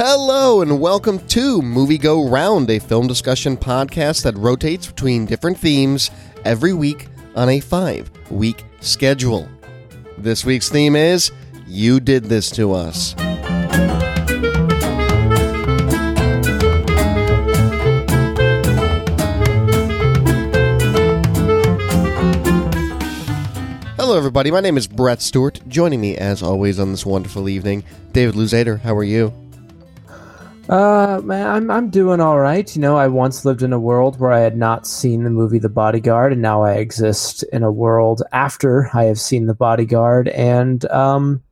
Hello and welcome to Movie Go Round, a film discussion podcast that rotates between different themes every week on a five week schedule. This week's theme is You Did This to Us. Hello, everybody. My name is Brett Stewart. Joining me, as always, on this wonderful evening, David Luzader. How are you? Uh, man, I'm I'm doing all right. You know, I once lived in a world where I had not seen the movie The Bodyguard, and now I exist in a world after I have seen The Bodyguard, and um,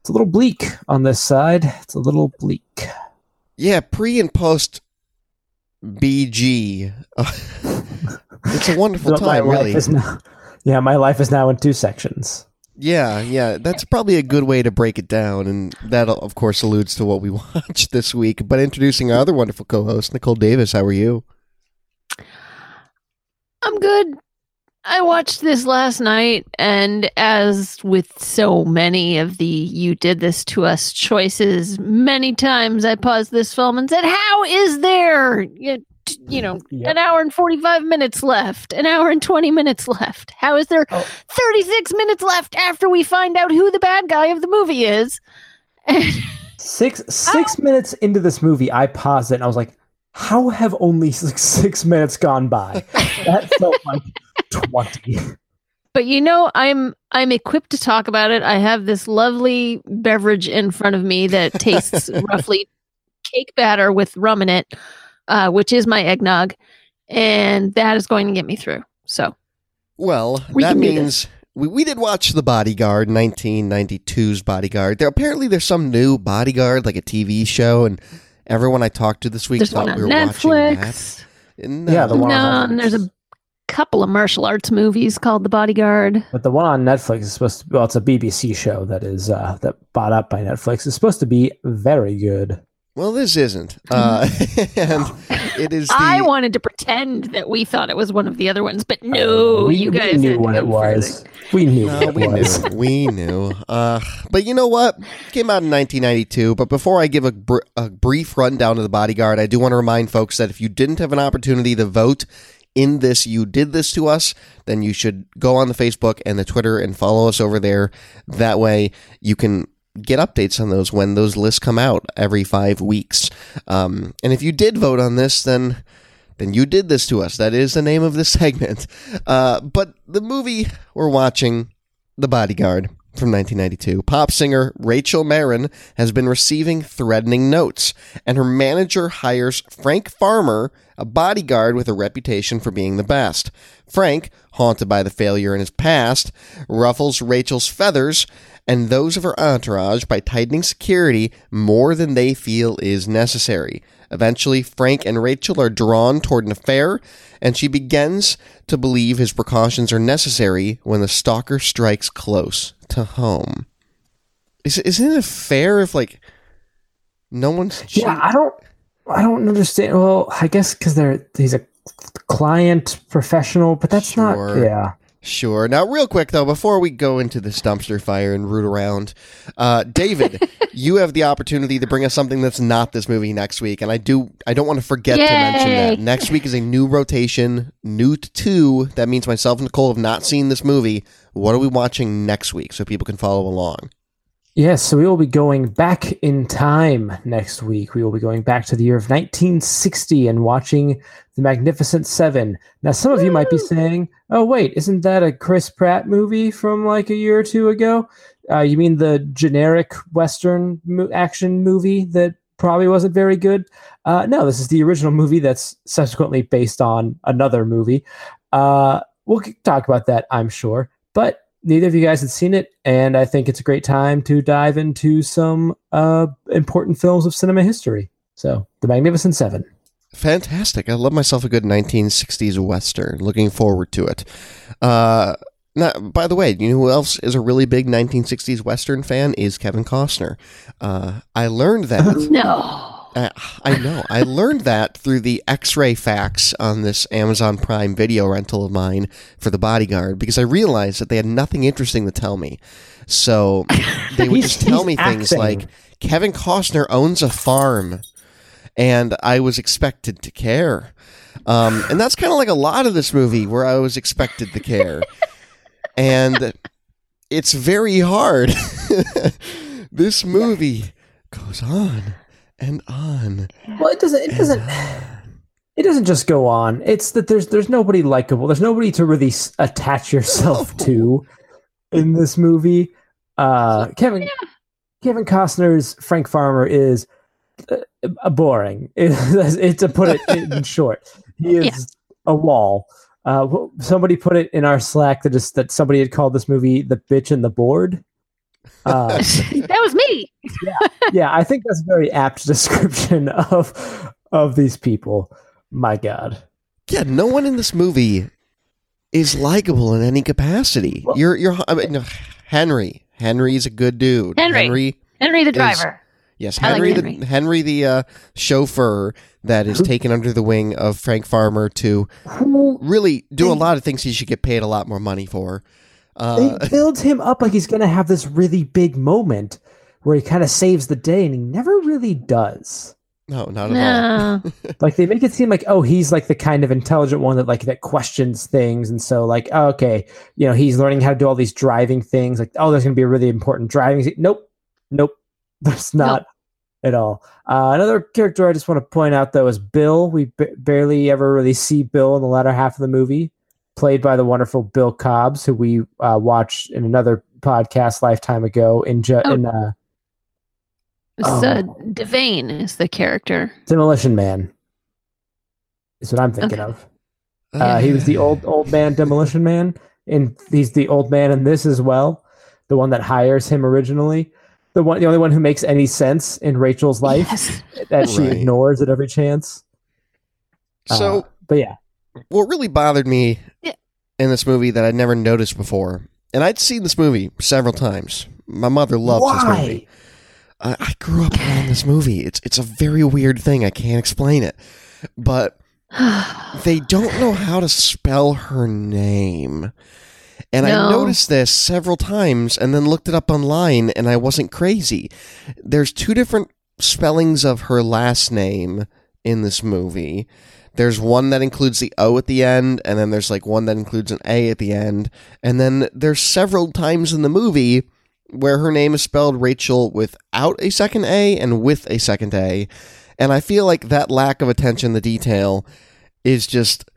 it's a little bleak on this side. It's a little bleak. Yeah, pre and post BG. it's a wonderful So time, really. now- yeah, my life is now in two sections. Yeah, yeah, that's probably a good way to break it down, and that, of course, alludes to what we watched this week. But introducing our other wonderful co-host, Nicole Davis. How are you? I'm good. I watched this last night, and as with so many of the You Did This to Us choices, many times I paused this film and said, How is there, you, know, Yep. an hour and 45 minutes left, an hour and 20 minutes left? How is there Oh. 36 minutes left after we find out who the bad guy of the movie is? Six six oh. minutes into this movie, I paused it and I was like, "How have only like six minutes gone by?" That felt like twenty. but you know i'm i'm equipped to talk about it i have this lovely beverage in front of me that tastes roughly cake batter with rum in it uh, which is my eggnog and that is going to get me through so Well, We that means we, we did watch The Bodyguard, 1992's Bodyguard. There apparently there's some new Bodyguard, like a TV show, and everyone I talked to this week there's thought one on we were watching netflix that. No. Yeah, the one no on and there's a couple of martial arts movies called the bodyguard But the one on Netflix is supposed to well, it's a BBC show that is uh that bought up by Netflix. It's supposed to be very good. Well, this isn't. Uh, and it is the. i wanted to pretend that we thought it was one of the other ones but no we, you we guys knew what it was. We knew No, what we was. knew. We knew. Uh, but you know what? It Came out in 1992. But before I give a, br- a brief rundown of The Bodyguard, I do want to remind folks that if you didn't have an opportunity to vote in this, you did this to us, then you should go on the Facebook and the Twitter and follow us over there. That way you can get updates on those when those lists come out every five weeks. Um, and if you did vote on this, then then you did this to us. That is the name of this segment. Uh, but the movie we're watching, The Bodyguard from 1992, pop singer Rachel Marron has been receiving threatening notes, and her manager hires Frank Farmer, a bodyguard with a reputation for being the best. Frank, haunted by the failure in his past, ruffles Rachel's feathers and those of her entourage by tightening security more than they feel is necessary. Eventually, Frank and Rachel are drawn toward an affair, and she begins to believe his precautions are necessary when the stalker strikes close to home. Is, isn't it fair if, like, no one's. Yeah, I don't I don't understand. Well, I guess because they're he's a client professional, but that's Sure. not yeah. Sure. Now, real quick though, before we go into this dumpster fire and root around, uh, David, you have the opportunity to bring us something that's not this movie next week, and I do. I don't want to forget to mention that next week is a new rotation, new to two. That means myself and Nicole have not seen this movie. What are we watching next week so people can follow along? Yes, so we will be going back in time next week. We will be going back to the year of 1960 and watching The Magnificent Seven. Now, some of you might be saying, oh, wait, isn't that a Chris Pratt movie from like a year or two ago? Uh, you mean the generic Western mo- action movie that probably wasn't very good? Uh, no, this is the original movie that's subsequently based on another movie. Uh, we'll talk about that, I'm sure. But neither of you guys had seen it, and I think it's a great time to dive into some uh, important films of cinema history. So, The Magnificent Seven. Fantastic. I love myself a good 1960s Western. Looking forward to it. Uh, now, by the way, you know who else is a really big 1960s Western fan? Is Kevin Costner. Uh, I learned that. no uh, I know. I learned that through the x ray facts on this Amazon Prime video rental of mine for The Bodyguard because I realized that they had nothing interesting to tell me. So they would just tell me things acting. like Kevin Costner owns a farm, and I was expected to care. Um, and that's kind of like a lot of this movie where I was expected to care. and it's very hard. this movie goes on and on. Well, it doesn't. It doesn't. It doesn't just go on. It's that there's there's nobody likable. There's nobody to really s- attach yourself to in this movie. Uh, Kevin Kevin Costner's Frank Farmer is uh, uh, boring. It's, it's to put it in short. He is Yeah. a wall. Uh, somebody put it in our Slack that just that somebody had called this movie "The Bitch and the Board." Uh, that was me. yeah, I think that's a very apt description of of these people. My God. Yeah, no one in this movie is likable in any capacity. Well- you're you're I mean, no, Henry. Henry's a good dude. Henry. Henry Henry the Is- driver. Yes, I like Henry the Henry. Henry the uh, chauffeur that is taken under the wing of Frank Farmer to really do a lot of things he should get paid a lot more money for. Uh, they build him up like he's going to have this really big moment where he kind of saves the day, and he never really does. no, not at all. Like they make it seem like oh he's like the kind of intelligent one that like that questions things, and so like oh, okay, you know he's learning how to do all these driving things. Like oh, there's going to be a really important driving. scene. Nope, nope, there's not at all. Uh, another character I just want to point out though is Bill. We b- barely ever really see Bill in the latter half of the movie, played by the wonderful Bill Cobbs, who we uh, watched in another podcast lifetime ago in ju- Oh. in uh, It's, Oh. uh, Devane is the character. Demolition Man. Is what I'm thinking Okay. of. Uh, he was the old old man Demolition Man, and he's the old man in this as well. The one that hires him originally, the one, the only one who makes any sense in Rachel's life Yes. that she Right. ignores at every chance. So Uh, but yeah, what really bothered me Yeah. in this movie that I'd never noticed before, and I'd seen this movie several times. My mother loves this movie. why? I, I grew up around this movie. It's it's a very weird thing. I can't explain it, but they don't know how to spell her name. And I noticed this several times and then looked it up online and I wasn't crazy. There's two different spellings of her last name in this movie. There's one that includes the O at the end, and then there's like one that includes an A at the end. And then there's several times in the movie where her name is spelled Rachel without a second A and with a second A. And I feel like that lack of attention to detail is just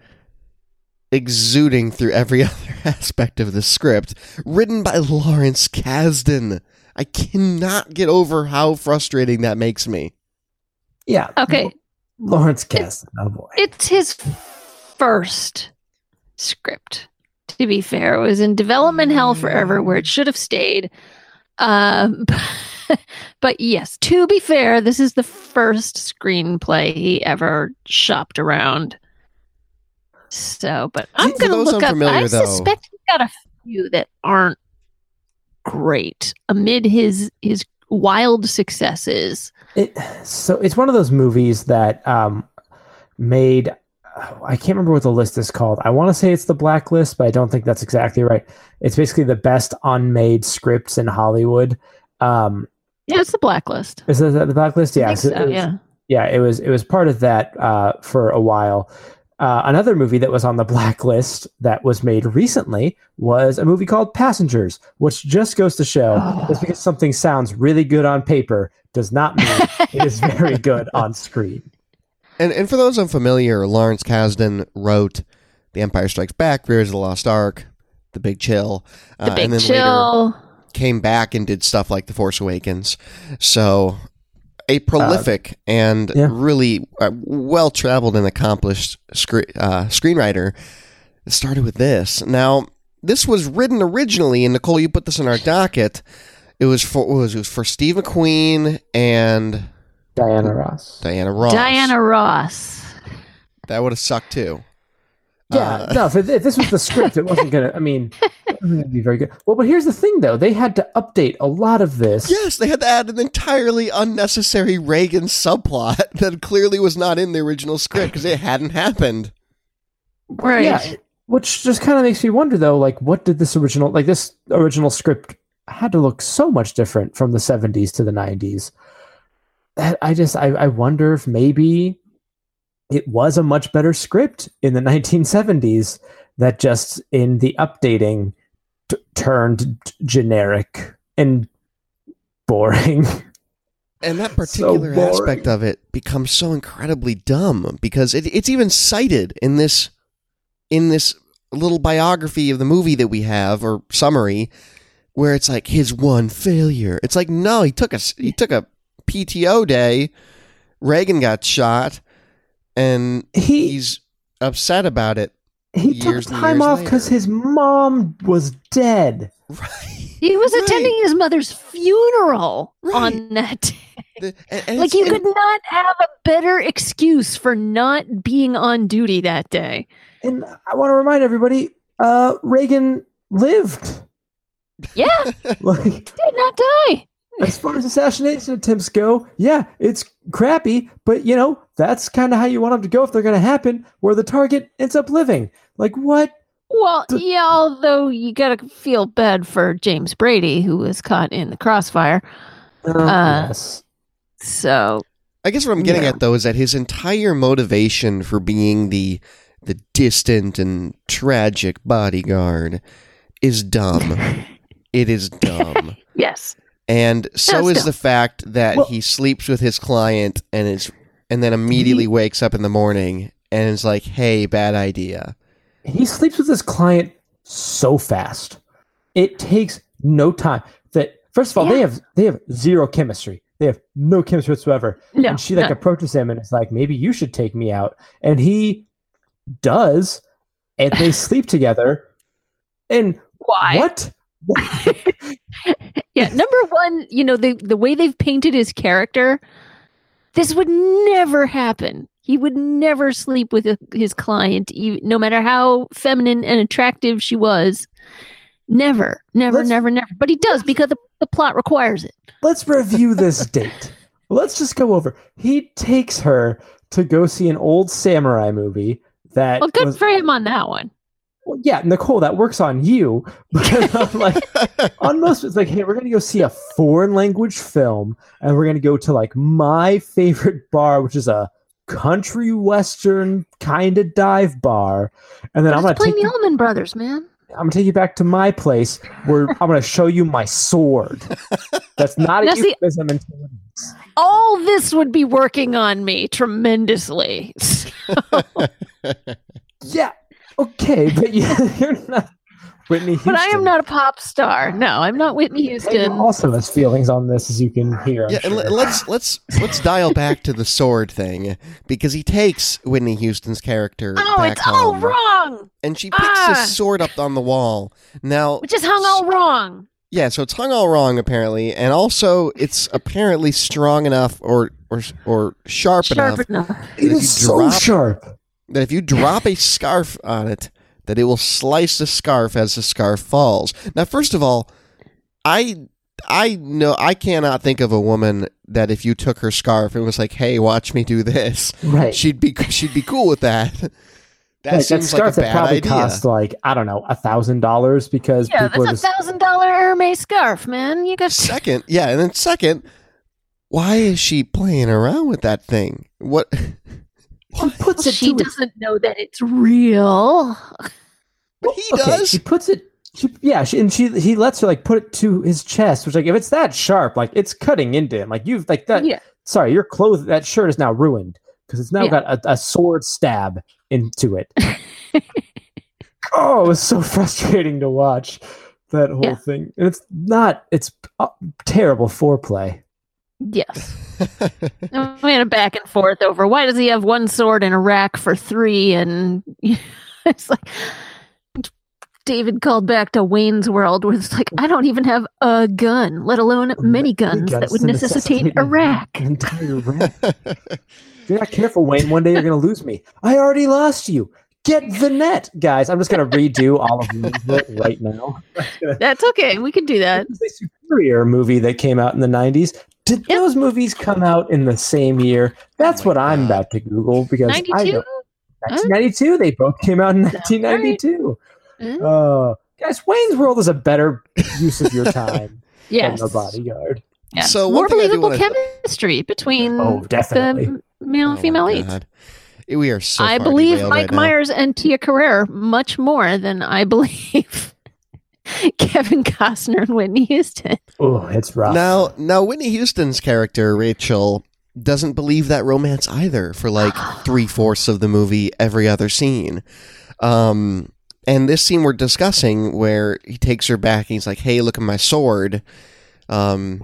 exuding through every other aspect of the script, written by Lawrence Kasdan. I cannot get over how frustrating that makes me. Yeah. okay. Lawrence Kasdan. Oh boy. It's his first script. To be fair, it was in development hell forever, where it should have stayed. Um, but yes, to be fair, this is the first screenplay he ever shopped around. So, but I'm gonna those look up. unfamiliar, I though- suspect he's got a few that aren't great amid his his wild successes. It so it's one of those movies that um made I can't remember what the list is called. I want to say it's the blacklist, but I don't think that's exactly right. It's basically the best unmade scripts in Hollywood. Um Yeah, it's the blacklist. is that the blacklist? Yeah, so so, was- yeah. yeah, it was it was part of that uh, for a while. Uh, another movie that was on the blacklist that was made recently was a movie called Passengers, which just goes to show Oh. just because something sounds really good on paper does not mean it is very good on screen. And and for those unfamiliar, Lawrence Kasdan wrote The Empire Strikes Back, Raiders of the Lost Ark, The Big Chill, The uh, big and then later came back and did stuff like The Force Awakens. So a prolific and yeah. really uh, well traveled and accomplished scre- uh, screenwriter. Started with this. Now this was written originally, and Nicole, you put this in our docket. It was for what was it? it was for Steve McQueen and Diana Ross. Diana Ross. Diana Ross. that would have sucked too. Yeah, Uh, no. If, it- if this was the script, it wasn't gonna. I mean, it wasn't gonna be very good. Well, but here's the thing, though. They had to update a lot of this. Yes, they had to add an entirely unnecessary Reagan subplot that clearly was not in the original script because it hadn't happened. Right. Yeah, which just kind of makes me wonder though, like what did this original like this original script had to look so much different from the 70s to the 90s. That I just I, I wonder if maybe it was a much better script in the 1970s that just in the updating t- turned generic and boring. And that particular boring. aspect of it becomes so incredibly dumb because it, it's even cited in this in this little biography of the movie that we have or summary where it's like his one failure. It's like no, he took a he took a PTO day. Reagan got shot, and He he's upset about it. he years took and time years off because his mom was dead. Right. He was Right. attending his mother's funeral Right. on that. The- and- and like it's- you and- could not have a better excuse for not being on duty that day. And I want to remind everybody, uh, Reagan lived. Yeah, Like did not die. as far as assassination attempts go, yeah, it's crappy, but you know, that's kind of how you want them to go if they're going to happen, where the target ends up living. Like, what? Well, The- yeah, although you gotta feel bad for James Brady, who was caught in the crossfire. Uh, Uh, yes. So I guess what I'm getting Yeah. at though is that his entire motivation for being the the distant and tragic bodyguard is dumb. it is dumb. yes, And so That's is the fact that Well- he sleeps with his client and is and then immediately mm-hmm. wakes up in the morning and is like, "Hey, bad idea." He sleeps with his client so fast. It takes no time. That first of all, they have they have zero chemistry. They have no chemistry whatsoever. no, and she like no. approaches him and is like, maybe you should take me out. And he does, and they sleep together. And why? what? Yeah, number one, you know the the way they've painted his character, this would never happen. He would never sleep with a- his client, no matter how feminine and attractive she was. Never, never, Let's- never, never. But he does because the, the plot requires it. Let's review this date. Let's just go over. He takes her to go see an old samurai movie that Well, good was, for him on that one. Well, yeah, Nicole, that works on you. because I'm like, on most, it's like, hey, we're gonna go see a foreign language film, and we're gonna go to like my favorite bar, which is a country western kind of dive bar, and then I'm gonna Just playing the you, Allman Brothers, man. I'm gonna take you back to my place where I'm gonna show you my sword. That's not a Now, see- euphemism in Taiwanese. All this would be working on me tremendously. Yeah, okay, but you, you're not Whitney Houston. but I am not a pop star. No, I'm not Whitney Hayden Houston. also has feelings on this, as you can hear. I'm Yeah, sure. le- let's let's let's dial back to the sword thing because he takes Whitney Houston's character Oh, back it's all home, wrong. and she picks Ah. his sword up on the wall. Now, Which is hung all wrong. yeah, so it's hung all wrong apparently, and also it's apparently strong enough or or or sharp, Sharp enough enough. it if is you so drop- sharp. That if you drop a scarf on it, that it will slice the scarf as the scarf falls. Now, first of all, I I know I cannot think of a woman that if you took her scarf and was like, "Hey, watch me do this," Right. she'd be she'd be cool with that. That Right, that scarf like a that bad probably idea. cost like I don't know a thousand dollars because Yeah, people that's just a thousand dollar Hermes scarf, man. You got Second, yeah, and then second, why is she playing around with that thing? What? she puts it. she to doesn't know that it's real. he okay, does. She puts it. She, yeah, she, and she he lets her like put it to his chest, which like if it's that sharp, like it's cutting into him. Like you've like that. Yeah. Sorry, your clothes. That shirt is now ruined because it's now Yeah. got a, a sword stab into it. oh, it was so frustrating to watch that whole Yeah. thing, and it's not. It's uh, terrible foreplay. Yes. We had a back and forth over why does he have one sword in a rack for three? And it's like David called back to Wayne's World where it's like, I don't even have a gun, let alone many guns that would necessitate a rack. Entire rack. If you're not careful, Wayne, one day you're going to lose me. I already lost you. Get the net, guys. I'm just going to redo all of Wayne's right now. That's okay. We can do that. It was a superior movie that came out in the 90s. Did Yep. those movies come out in the same year? That's Oh my what I'm about to Google because I 92? don't. 1992. They both came out in Sounds right. 1992. Mm. Oh, guys, Wayne's World is a better use of your time Yes. than The Bodyguard. Yes. So one more thing believable wanna- chemistry between Oh, definitely. the male Oh and my female leads. We are so. I believe Mike right now. Myers and Tia Carrere much more than I believe Kevin Costner and Whitney Houston. Oh, it's rough. Now, now Whitney Houston's character Rachel doesn't believe that romance either for like three fourths of the movie, every other scene. Um, and this scene we're discussing, where he takes her back and he's like, "Hey, look at my sword." Um,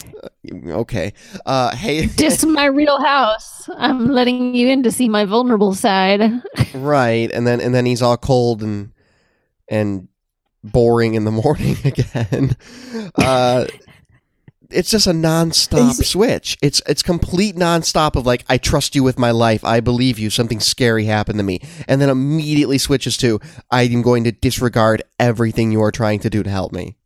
okay. Uh, hey, This is my real house. I'm letting you in to see my vulnerable side. right, and then and then he's all cold and and boring in the morning again. Uh, it's just a nonstop He's- switch. It's it's complete nonstop of like I trust you with my life. I believe you. Something scary happened to me, and then immediately switches to I am going to disregard everything you are trying to do to help me.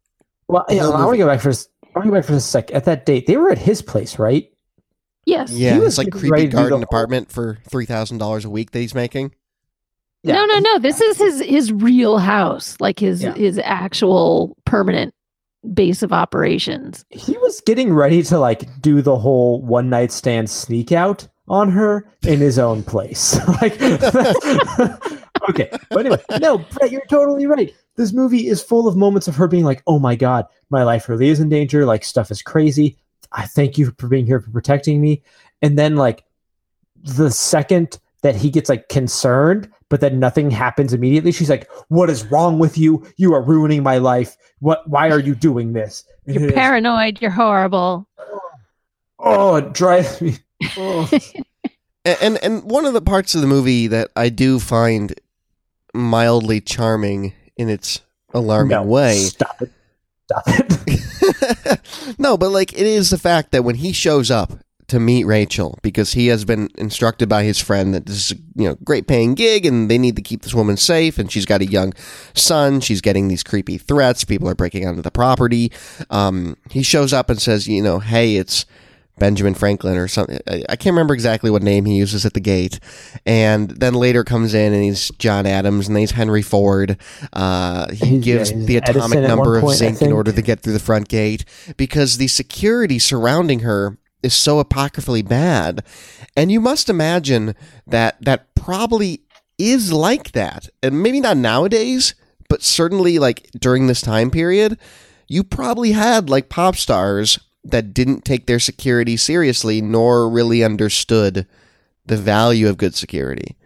well, yeah, whole I want to go back for. a s- I want to go back for a sec. At that date, they were at his place, right? Yes. Yeah, was it's like getting ready creepy to do the garden apartment for three thousand dollars a week that he's making. Yeah. No, no, no. This is his his real house, like his Yeah. his actual permanent base of operations. He was getting ready to like do the whole one night stand sneak out on her in his own place. like, okay, but anyway, no, Brett, you're totally right. This movie is full of moments of her being like, "Oh my god, my life really is in danger. Like, stuff is crazy. I thank you for being here for protecting me." And then, like, the second that he gets like concerned, but then nothing happens immediately, she's like, "What is wrong with you? You are ruining my life. What? Why are you doing this?" And You're is- paranoid. You're horrible. Oh, it drives me. Oh. And, and and one of the parts of the movie that I do find mildly charming in its alarming No, way. Stop it. Stop it. no, but like it is the fact that when he shows up to meet Rachel because he has been instructed by his friend that this is a you know great paying gig and they need to keep this woman safe and she's got a young son. She's getting these creepy threats. People are breaking onto the property. Um, he shows up and says you know hey it's Benjamin Franklin or something. I, I can't remember exactly what name he uses at the gate. And then later comes in and he's John Adams and he's Henry Ford. Uh, he He's- gives yeah, the atomic at number of point, zinc in order to get through the front gate because the security surrounding her is so apocryphally bad. And you must imagine that that probably is like that. And maybe not nowadays, but certainly like during this time period, you probably had like pop stars that didn't take their security seriously nor really understood the value of good security.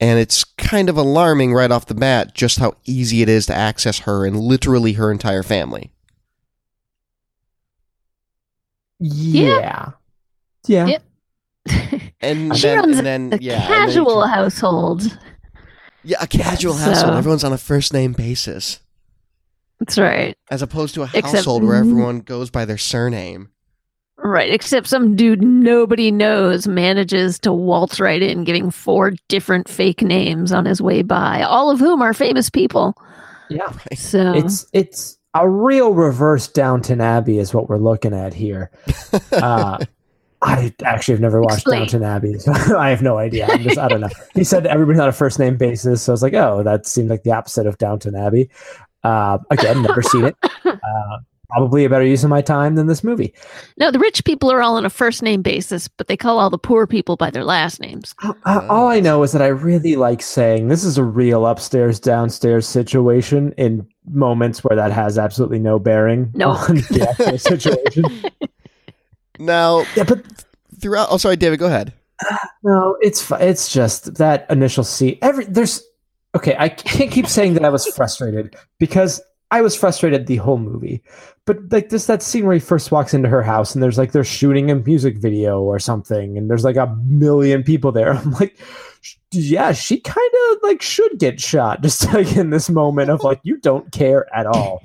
And it's kind of alarming right off the bat just how easy it is to access her and literally her entire family. Yeah. Yeah. Yep. And she then, runs and then a yeah, and then casual household. yeah, a casual So- household. Everyone's on a first name basis, That's right. as opposed to a Except- household where everyone goes by their surname. Right. Except some dude nobody knows manages to waltz right in, giving four different fake names on his way by, all of whom are famous people. Yeah. So It's it's a real reverse Downton Abbey is what we're looking at here. Uh, I actually have never watched Explain. Downton Abbey, so I have no idea. I'm just, I don't know. He said everybody's on a first name basis, so I was like, oh, that seemed like the opposite of Downton Abbey. Uh, again, never seen it. Uh, probably a better use of my time than this movie. no, the rich people are all on a first name basis, but they call all the poor people by their last names. Uh, all I know is that I really like saying this is a real upstairs downstairs situation in moments where that has absolutely no bearing No. on the actual situation. Now, Yeah, but throughout. Oh, sorry, David. Go ahead. no, it's it's just that initial scene. Every there's okay. I can't keep saying that I was frustrated because I was frustrated the whole movie. But like this, that scene where he first walks into her house and there's like they're shooting a music video or something, and there's like a million people there. I'm like, yeah, she kind of like should get shot just like in this moment of like you don't care at all,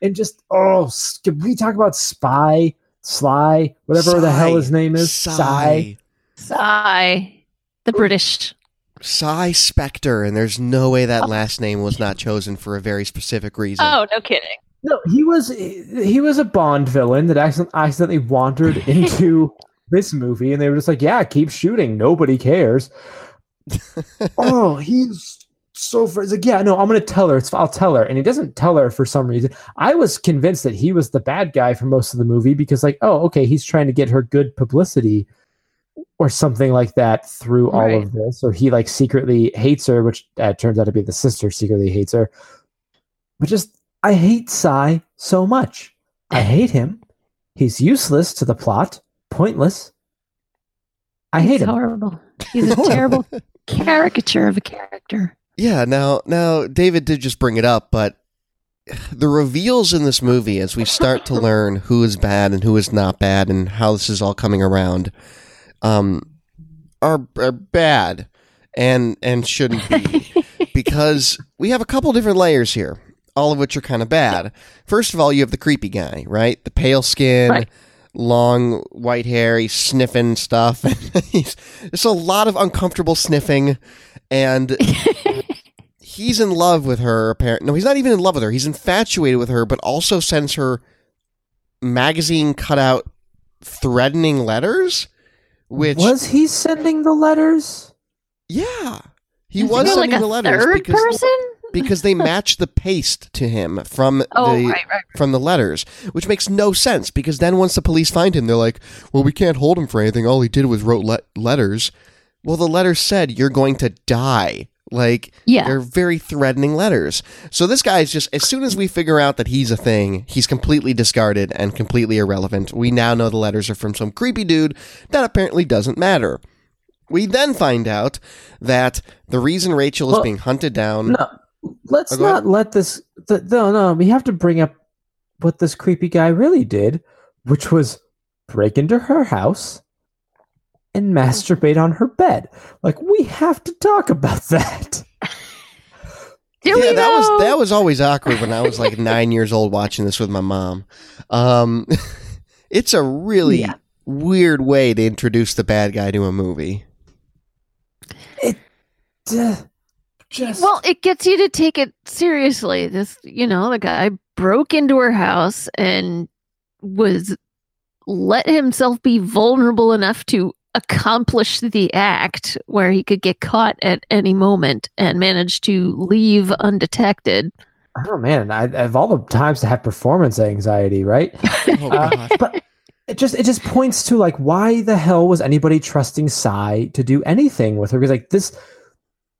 and just oh, can we talk about spy, sly, whatever the hell his name is, Sigh. Sigh. The British. Cy Spectre, and there's no way that last name was not chosen for a very specific reason. Oh, no kidding. No, he was he was a Bond villain that accidentally wandered into this movie, and they were just like, "Yeah, keep shooting. Nobody cares." oh, he's so fr- he's like, yeah, no, I'm gonna tell her. It's I'll tell her, and he doesn't tell her for some reason. I was convinced that he was the bad guy for most of the movie because, like, oh, okay, he's trying to get her good publicity or something like that through all Right. of this, or he like secretly hates her, which uh, turns out to be the sister secretly hates her. But just, I hate Sy so much. I hate him. He's useless to the plot, pointless. I hate He's him. horrible. He's a terrible caricature of a character. Yeah, now now David did just bring it up, but the reveals in this movie as we start to learn who is bad and who is not bad and how this is all coming around um are are bad and and shouldn't be because we have a couple different layers here, all of which are kind of bad. First of all, you have the creepy guy, right? The pale skin, Right. long white hair, he's sniffing stuff. there's a lot of uncomfortable sniffing, and he's in love with her. Apparently, no, he's not even in love with her. He's infatuated with her, but also sends her magazine cutout threatening letters. Which was he sending the letters? yeah, he Is was there, sending like a the letters third because person. because they match the paste to him from Oh, the right, right. from the letters, which makes no sense because then once the police find him, they're like, "Well, we can't hold him for anything. All he did was wrote le- letters." Well, the letter said you're going to die. Like Yeah. they're very threatening letters. So this guy is just as soon as we figure out that he's a thing, he's completely discarded and completely irrelevant. We now know the letters are from some creepy dude that apparently doesn't matter. We then find out that the reason Rachel is Well, being hunted down No, let's Oh, go ahead. not let this. The, no, no, we have to bring up what this creepy guy really did, which was break into her house and masturbate on her bed. Like we have to talk about that. Do yeah, we that know? was that was always awkward when I was like nine years old watching this with my mom. Um, it's a really Yeah. weird way to introduce the bad guy to a movie. Duh, just Well, it gets you to take it seriously. This, you know, the guy broke into her house and was let himself be vulnerable enough to accomplish the act where he could get caught at any moment and manage to leave undetected. oh man, I, of all the times to have performance anxiety, right? Oh Uh, but it just it just points to like why the hell was anybody trusting Sy to do anything with her? Because like this,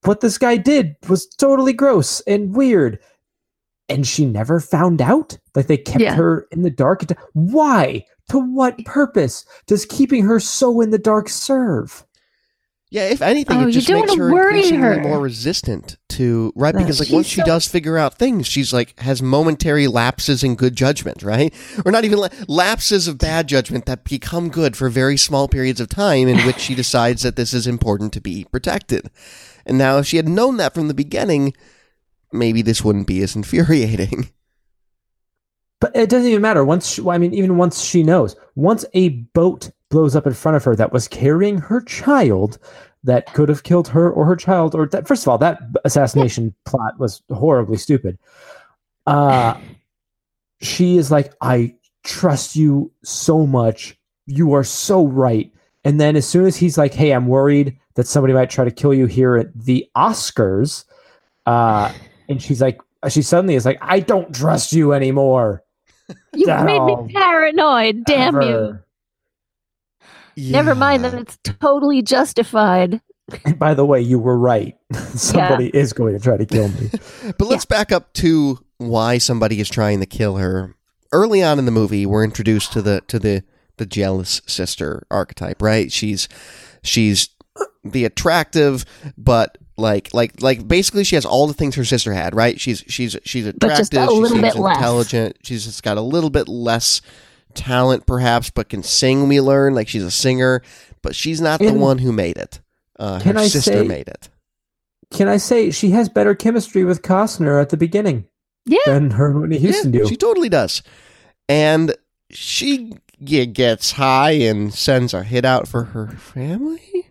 what this guy did was totally gross and weird, and she never found out. Like they kept Yeah. her in the dark. Why? To what purpose does keeping her so in the dark serve? Yeah, if anything, Oh, it you just don't makes her worry increasingly her. more resistant to right because like she's once she does figure out things, she's like has momentary lapses in good judgment, right? Or not even la- lapses of bad judgment that become good for very small periods of time in which she decides that this is important to be protected. And now, if she had known that from the beginning, maybe this wouldn't be as infuriating. But it doesn't even matter. Once, she, I mean, even once she knows, once a boat blows up in front of her that was carrying her child, that could have killed her or her child, or that. First of all, that assassination plot was horribly stupid. Uh, she is like, I trust you so much. You are so right. And then as soon as he's like, Hey, I'm worried that somebody might try to kill you here at the Oscars, uh, and she's like, she suddenly is like, I don't trust you anymore. You made Damn. me paranoid. Damn you. Ever. Never mind that it's totally justified. And by the way, you were right. Somebody is going to try to kill me. But let's back up to why somebody is trying to kill her. Early on in the movie, we're introduced to the to the the jealous sister archetype, right? She's she's the attractive, but like like like basically she has all the things her sister had, right? She's she's she's But just attractive, a she little seems bit less. intelligent, she's just got a little bit less talent perhaps, but can sing. We learn like she's a singer, but she's not the one who made it. Uh, Can her I sister say- made it. Can I say she has better chemistry with Costner at the beginning Yeah. than her and Whitney Houston yeah, do? She totally does. And she gets high and sends a hit out for her family.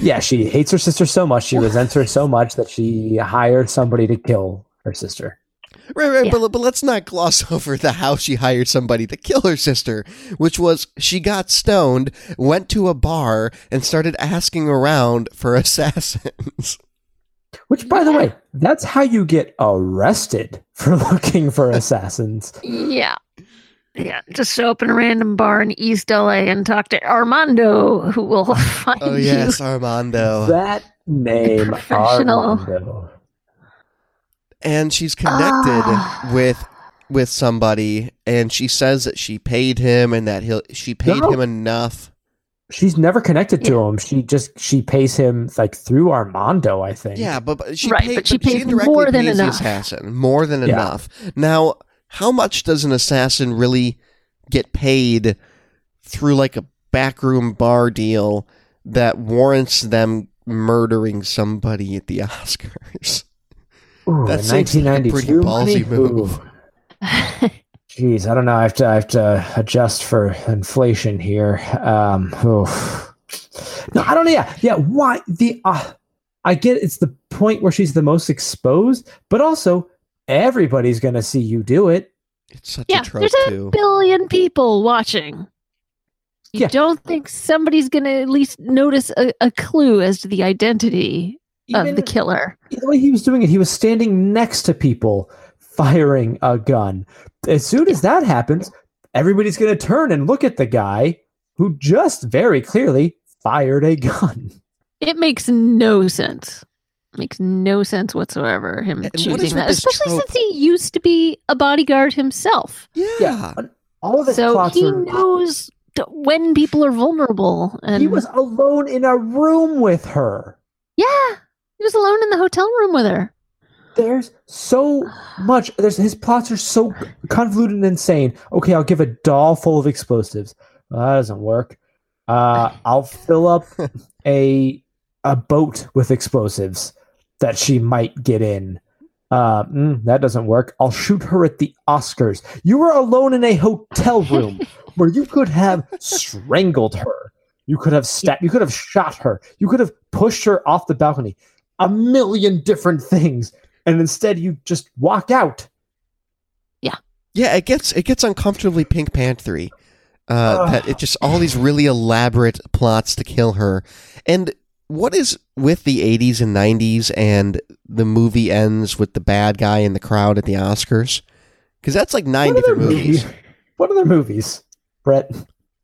Yeah, she hates her sister so much, she resents her so much that she hired somebody to kill her sister. Right, right, Yeah. but, but let's not gloss over the how she hired somebody to kill her sister, which was she got stoned, went to a bar, and started asking around for assassins. Which, by the way, that's how you get arrested for looking for assassins. Yeah. Yeah, just show up in a random bar in East LA and talk to Armando, who will find Oh yes, Armando. That name, Professional. Armando. and she's connected Ah. with with somebody and she says that she paid him and that he'll she paid No. him enough. She's never connected to him. She just she pays him like through Armando, I think. Yeah, but, but she Right, paid, but she pays indirectly more than pays enough. assassin more than Yeah. enough. Now, how much does an assassin really get paid through like a backroom bar deal that warrants them murdering somebody at the Oscars? Ooh, That seems like a pretty ballsy move. Jeez, I don't know. I have to I have to adjust for inflation here. Um, oof. no, I don't know. Yeah, yeah. Why the? Uh, I get it's the point where she's the most exposed, but also everybody's gonna see you do it. It's such yeah, a trope there's a too. billion people watching. You Yeah. don't think somebody's going to at least notice a, a clue as to the identity of the killer? the way he was doing it, he was standing next to people firing a gun. As soon as that happens, everybody's gonna turn and look at the guy who just very clearly fired a gun. It makes no sense. Makes no sense whatsoever. Him And choosing that, especially trope? since he used to be a bodyguard himself. Yeah. Yeah. All of his So plots he are knows when people are vulnerable. And He was alone in a room with her. yeah, he was alone in the hotel room with her. There's so much. There's his plots are so convoluted and insane. Okay, I'll give a doll full of explosives. Well, that doesn't work. Uh, I'll fill up a a boat with explosives that she might get in. Uh, mm, that doesn't work. I'll shoot her at the Oscars. You were alone in a hotel room where you could have strangled her. You could have stabbed. You could have shot her. You could have pushed her off the balcony. A million different things, and instead you just walk out. Yeah, Yeah, it gets it gets uncomfortably Pink Panthery. Uh, Ugh. that it just all these really elaborate plots to kill her. And what is with the 80s and 90s and the movie ends with the bad guy in the crowd at the Oscars? Because that's like nine different movies. movie- What other movies, Brett?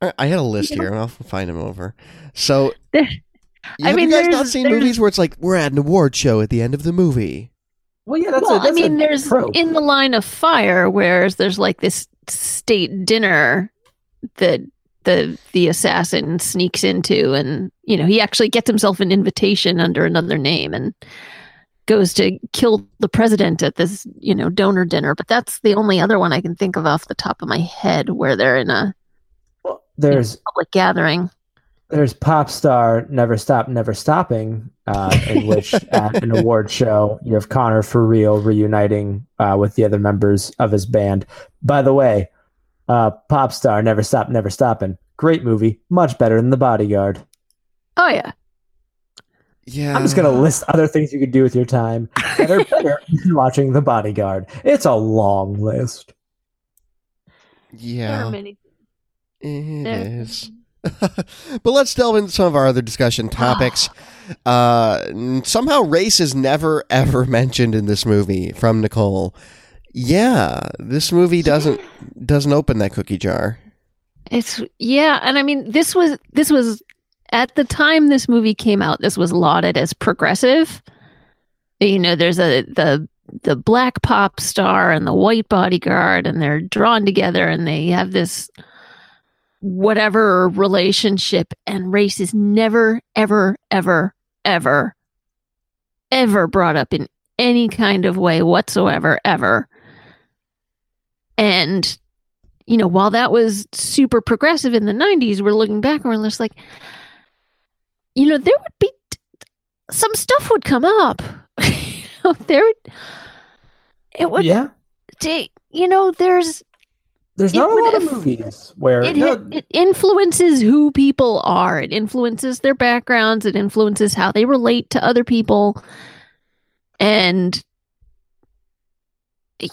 I I had a list here, and I'll find them over. So, There- have I mean, you guys not seen movies where it's like we're at an award show at the end of the movie? Well, yeah, that's well, a, that's I mean, a there's trope. in the line of fire, where there's like this state dinner that the the assassin sneaks into, and you know he actually gets himself an invitation under another name and goes to kill the president at this you know donor dinner. But that's the only other one I can think of off the top of my head where they're in a there's public gathering. there's pop star never stop never stopping uh, in which at an award show you have Conner4Real reuniting uh, with the other members of his band by the way uh, pop star never stop never stopping great movie much better than the bodyguard. Oh yeah, Yeah, i'm just going to list other things you could do with your time that are better than watching the bodyguard. It's a long list. There are Yeah, many. it There- is. but let's delve into some of our other discussion topics. uh, somehow race is never ever mentioned in this movie from Nicole. Yeah, this movie doesn't doesn't open that cookie jar. It's yeah, and I mean this was this was at the time this movie came out, this was lauded as progressive. You know, there's a the the black pop star and the white bodyguard, and they're drawn together and they have this whatever relationship, and race is never, ever, ever, ever, ever brought up in any kind of way whatsoever, ever. And you know, while that was super progressive in the 90s, we're looking back and we're just like, you know, there would be some stuff would come up. you know, there would, it would, yeah take, you know, there's, there's It not a lot of movies where it, no, it influences who people are, it influences their backgrounds, it influences how they relate to other people. And,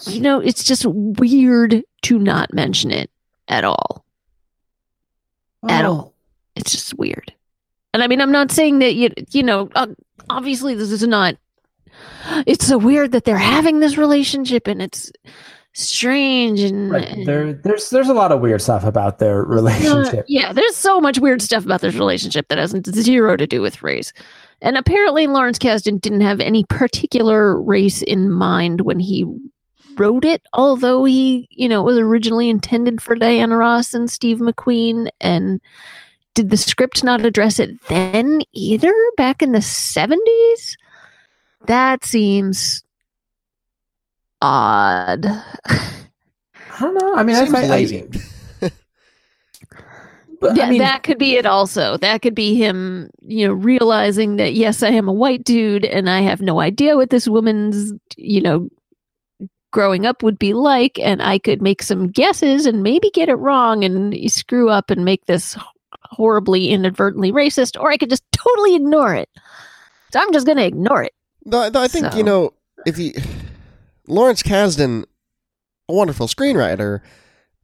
you know, it's just weird to not mention it at all. at oh, all. it's just weird. And I mean, I'm not saying that you you know, uh, obviously this is not it's so weird that they're having this relationship and it's strange and Right. There, there's there's a lot of weird stuff about their relationship. yeah, there's so much weird stuff about this relationship that has zero to do with race. And apparently, Lawrence Kasdan didn't have any particular race in mind when he wrote it, although he, you know, it was originally intended for Diana Ross and Steve McQueen. And did the script not address it then either, back in the 70s? That seems odd. I don't know. I mean, I, Seems I, I, but, Yeah, I mean, that could be it also. That could be him, you know, realizing that yes, I am a white dude and I have no idea what this woman's, you know, growing up would be like and I could make some guesses and maybe get it wrong and screw up and make this horribly inadvertently racist or I could just totally ignore it. So I'm just going to ignore it. No, no, I think So- you know if he Lawrence Kasdan, a wonderful screenwriter,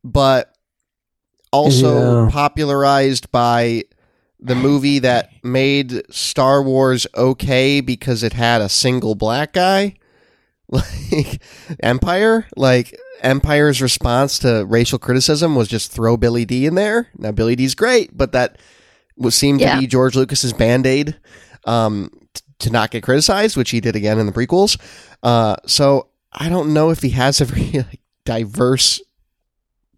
but also Yeah. popularized by the movie that made Star Wars okay because it had a single black guy, like Empire. Like Empire's response to racial criticism was just throw Billy Dee in there. Now Billy Dee's great, but that was seemed Yeah. to be George Lucas's band aid. Um, t- to not get criticized, which he did again in the prequels. Uh, so I don't know if he has a very like, diverse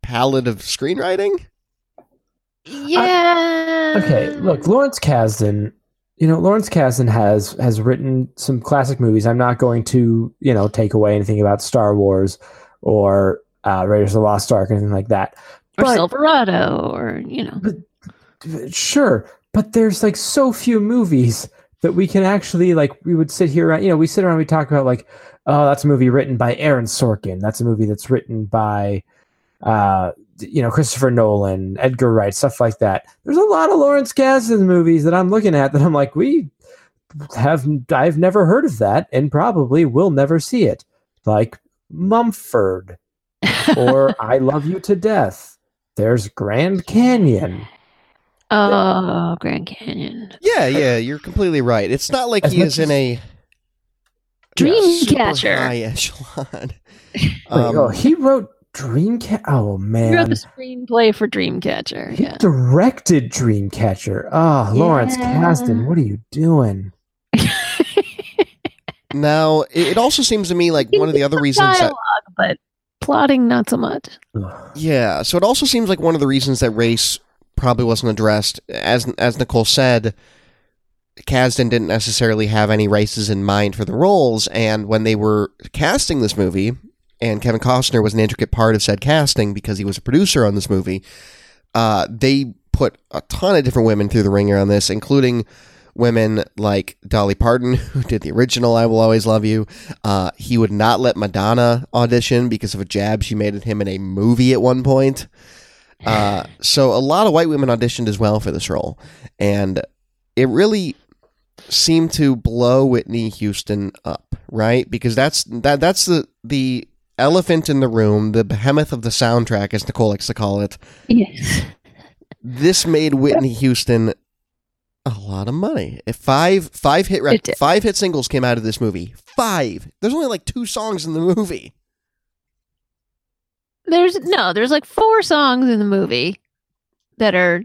palette of screenwriting. Yeah. okay, look, Lawrence Kasdan. You know, Lawrence Kasdan has has written some classic movies. I'm not going to, you know, take away anything about Star Wars or uh, Raiders of the Lost Ark or anything like that. Or But- Silverado or, you know. But Sure, but there's like so few movies that we can actually like. We would sit here, you know, we sit around, we talk about like, oh, that's a movie written by Aaron Sorkin. That's a movie that's written by, uh, you know, Christopher Nolan, Edgar Wright, stuff like that. There's a lot of Lawrence Kasdan movies that I'm looking at that I'm like, we have, I've never heard of that, and probably will never see it. Like Mumford or I Love You to Death. There's Grand Canyon. oh, Grand Canyon. Yeah, yeah, you're completely right. It's not like As he is in as- a super Dreamcatcher. high echelon. Wait, Um, oh, he wrote Dreamcatcher. Oh He wrote man, the screenplay for Dreamcatcher. he Yeah. directed Dreamcatcher. Oh, Lawrence Yeah. Kasdan, what are you doing? now, it, it also seems to me like one of the other reasons that Dialogue, but plotting not so much. Yeah, so it also seems like one of the reasons that race probably wasn't addressed, as as Nicole said, Kasdan didn't necessarily have any races in mind for the roles, and when they were casting this movie, and Kevin Costner was an intricate part of said casting because he was a producer on this movie, uh, they put a ton of different women through the ringer on this, including women like Dolly Parton, who did the original "I Will Always Love You." Uh, he would not let Madonna audition because of a jab she made at him in a movie at one point. Uh, so a lot of white women auditioned as well for this role, and it really seemed to blow Whitney Houston up, right? Because that's that that's the the elephant in the room, the behemoth of the soundtrack, as Nicole likes to call it. Yes. This made Whitney Houston a lot of money. If five five hit It rec- five hit singles came out of this movie. Five. There's only like two songs in the movie. There's no, there's like four songs in the movie that are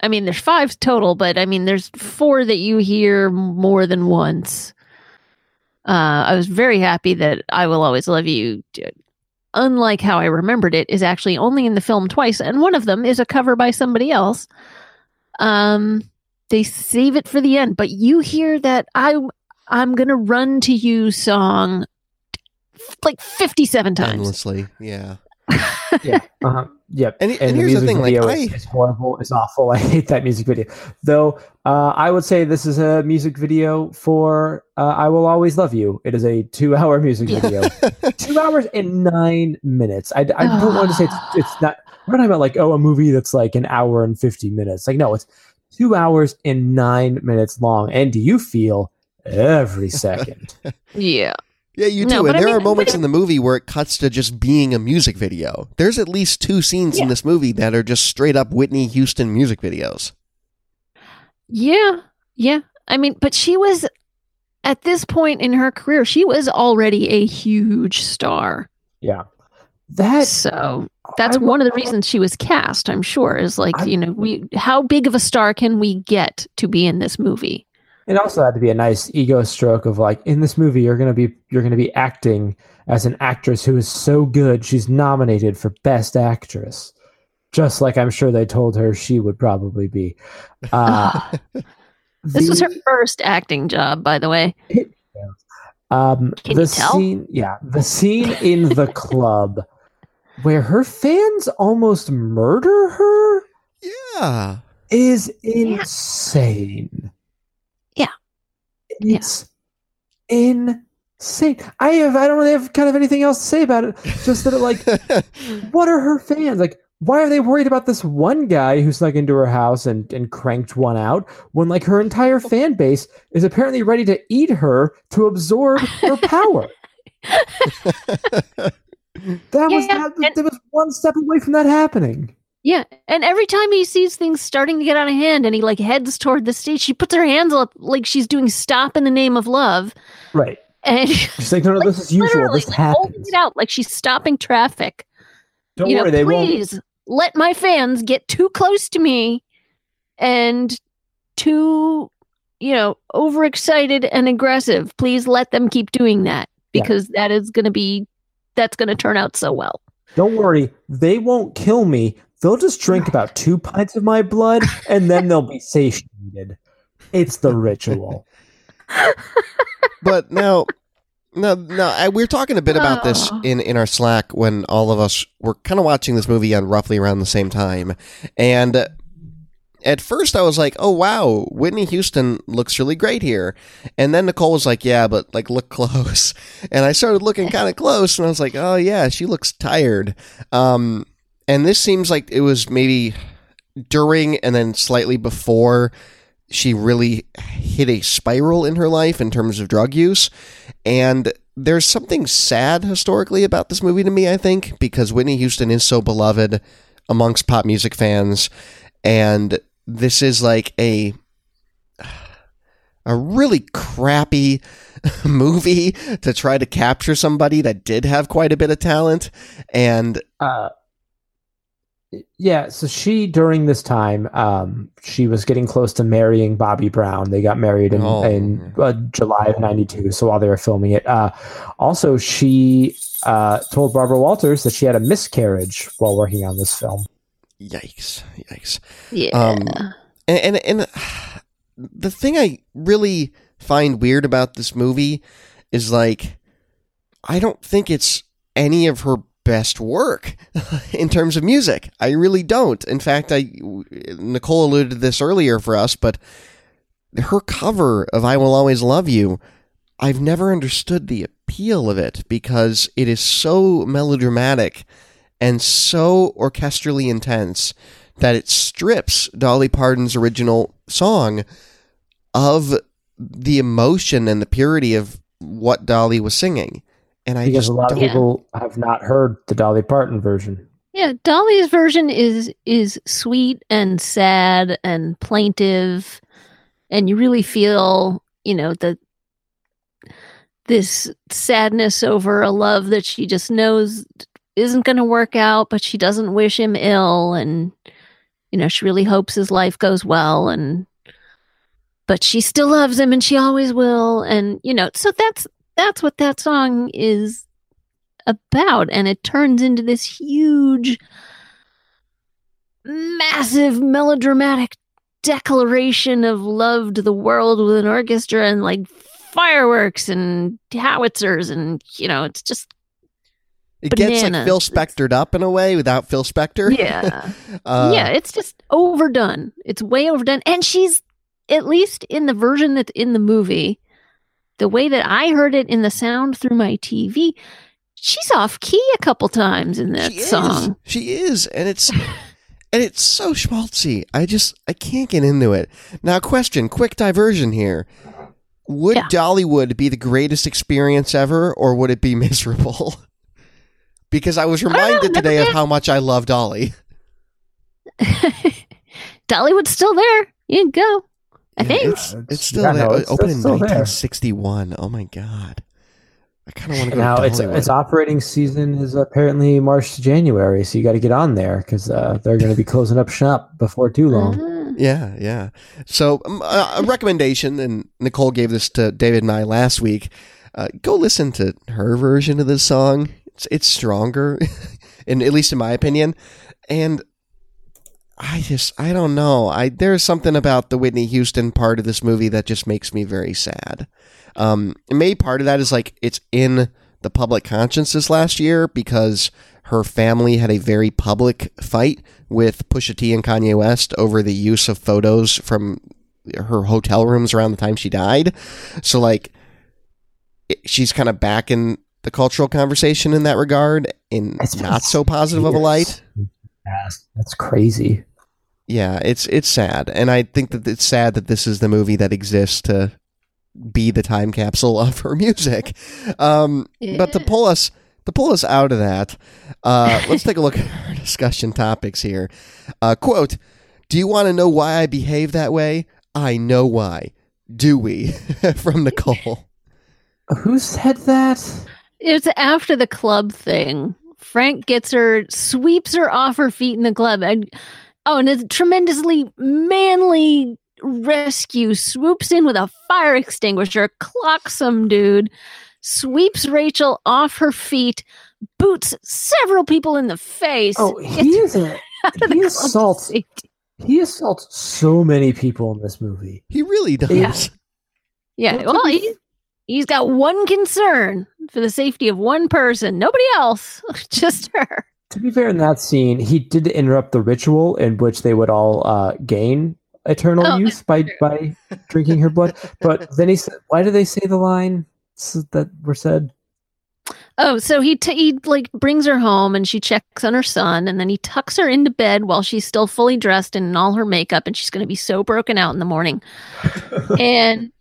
I mean, there's five total, but I mean there's four that you hear more than once. Uh I was very happy that I Will Always Love You unlike how I remembered it is actually only in the film twice and one of them is a cover by somebody else. Um they save it for the end, but you hear that I I'm going to run to you song like 57 times. Endlessly. Yeah. yeah, uh-huh. Yep. And- and the here's the music thing, like, video I- is, is horrible. It's awful. I hate that music video. Though uh, I would say this is a music video for uh, "I Will Always Love You." It is a two-hour music video, two hours and nine minutes. I, I don't want to say it's, it's not. We're not talking about like oh a movie that's like an hour and fifty minutes. Like no, it's two hours and nine minutes long. And do you feel every second? Yeah. Yeah, you do. No, but and I there are moments in the movie where it cuts to just being a music video. There's at least two scenes in this movie that are just straight up Whitney Houston music videos. Yeah, yeah. I mean, but she was at this point in her career, she was already a huge star. Yeah. That So that's I- one of the reasons she was cast, I'm sure, is like, I- you know, we how big of a star can we get to be in this movie? It also had to be a nice ego stroke of like in this movie you're gonna be you're gonna be acting as an actress who is so good she's nominated for best actress. Just like I'm sure they told her she would probably be. Uh, This was her first acting job, by the way. Um, Can the you tell? scene, yeah, the scene in the club where her fans almost murder her Yeah. is insane. Yeah. It's insane. I have, I don't really have kind of anything else to say about it. Just that, like, what are her fans like? Why are they worried about this one guy who snuck into her house and, and cranked one out when like her entire fan base is apparently ready to eat her to absorb her power? That was Yeah, not, and- that was one step away from that happening. Yeah. And every time he sees things starting to get out of hand and he like heads toward the stage, she puts her hands up like she's doing stop in the name of love. Right. And She's like, no, no, like, this is usual. This like, happens. it out like she's stopping traffic. Don't you know, worry, they won't. please let my fans get too close to me and too, you know, overexcited and aggressive. Please let them keep doing that Yeah. because that is going to be that's going to turn out so well. Don't worry, they won't kill me. They'll just drink about two pints of my blood and then they'll be satiated. It's the ritual. but now no no I, we were talking a bit about this Oh. in in our slack when all of us were kind of watching this movie on roughly around the same time and uh, at first i was like oh wow whitney houston looks really great here and then nicole was like yeah but like look close and i started looking kind of close and i was like oh yeah she looks tired um and this seems like it was maybe during and then slightly before she really hit a spiral in her life in terms of drug use. And there's something sad historically about this movie to me, I think, because Whitney Houston is so beloved amongst pop music fans. And this is like a a really crappy movie to try to capture somebody that did have quite a bit of talent and Uh, yeah, so she during this time, um, she was getting close to marrying Bobby Brown. They got married in, Oh. in uh, July of '92. So while they were filming it, uh, also she uh, told Barbara Walters that she had a miscarriage while working on this film. yikes yikes Yeah. Um, and, and and the thing I really find weird about this movie is like I don't think it's any of her best work in terms of music. I really don't. In fact, I Nicole alluded to this earlier for us, but her cover of "I Will Always Love You," I've never understood the appeal of it because it is so melodramatic and so orchestrally intense that it strips Dolly Parton's original song of the emotion and the purity of what Dolly was singing. And I because just a lot of don't- Yeah. people have not heard the Dolly Parton version. Yeah, Dolly's version is is sweet and sad and plaintive, and you really feel, you know, the this sadness over a love that she just knows isn't going to work out, but she doesn't wish him ill, and you know, she really hopes his life goes well, and but she still loves him, and she always will, and you know, so that's that's what that song is about and it turns into this huge massive melodramatic declaration of love to the world with an orchestra and like fireworks and howitzers and you know it's just it gets like bananas. Phil Spectored up in a way without Phil Spector. yeah uh, yeah it's just overdone it's way overdone and she's at least in the version that's in the movie the way that i heard it in the sound through my tv she's off key a couple times in that she Is. song She is, and it's and it's so schmaltzy. I just I can't get into it. Now, question, quick diversion here. Would Yeah. Dollywood be the greatest experience ever, or would it be miserable? because I was reminded never today of how much I love Dolly. Dollywood's still there. You can go. I Yeah, think. it's, It's- it's still yeah, there. no, it's- Opened it's in still there. 1961. Oh my god. I kind of want to go now its Dollywood. its operating season is apparently March to January, so you got to get on there because uh, they're going to be closing up shop before too long. Ah. Yeah, yeah. So um, a a recommendation, and Nicole gave this to David and I last week. Uh, go listen to her version of this song. It's it's stronger, and at least in my opinion. And I just I don't know. I there's something about the Whitney Houston part of this movie that just makes me very sad. Um, maybe part of that is like it's in the public conscience this last year because her family had a very public fight with Pusha T and Kanye West over the use of photos from her hotel rooms around the time she died. So like it, she's kind of back in the cultural conversation in that regard in not so positive of a light. That's crazy. Yeah, it's it's sad, and I think that it's sad that this is the movie that exists to be the time capsule of her music. Um, But to pull us to pull us out of that, uh, let's take a look at our discussion topics here. Uh, quote: Do you want to know why I behave that way? I know why. Do we? From Nicole. Who said that? It's after the club thing. Frank gets her, sweeps her off her feet in the club, and oh, and a tremendously manly rescue swoops in with a fire extinguisher, clocks some dude, sweeps Rachel off her feet, boots several people in the face. Oh, gets he is a, out of the he assaults he assaults so many people in this movie. He really does. Yeah. Yeah, Well, well, to be he, he's got one concern for the safety of one person, nobody else, just her. To be fair, in that scene, he did interrupt the ritual in which they would all uh, gain eternal Oh, youth by true. by drinking her blood. But then he said, "Why do they say the line that were said?" Oh, so he t- he like brings her home and she checks on her son and then he tucks her into bed while she's still fully dressed and in all her makeup and she's going to be so broken out in the morning. and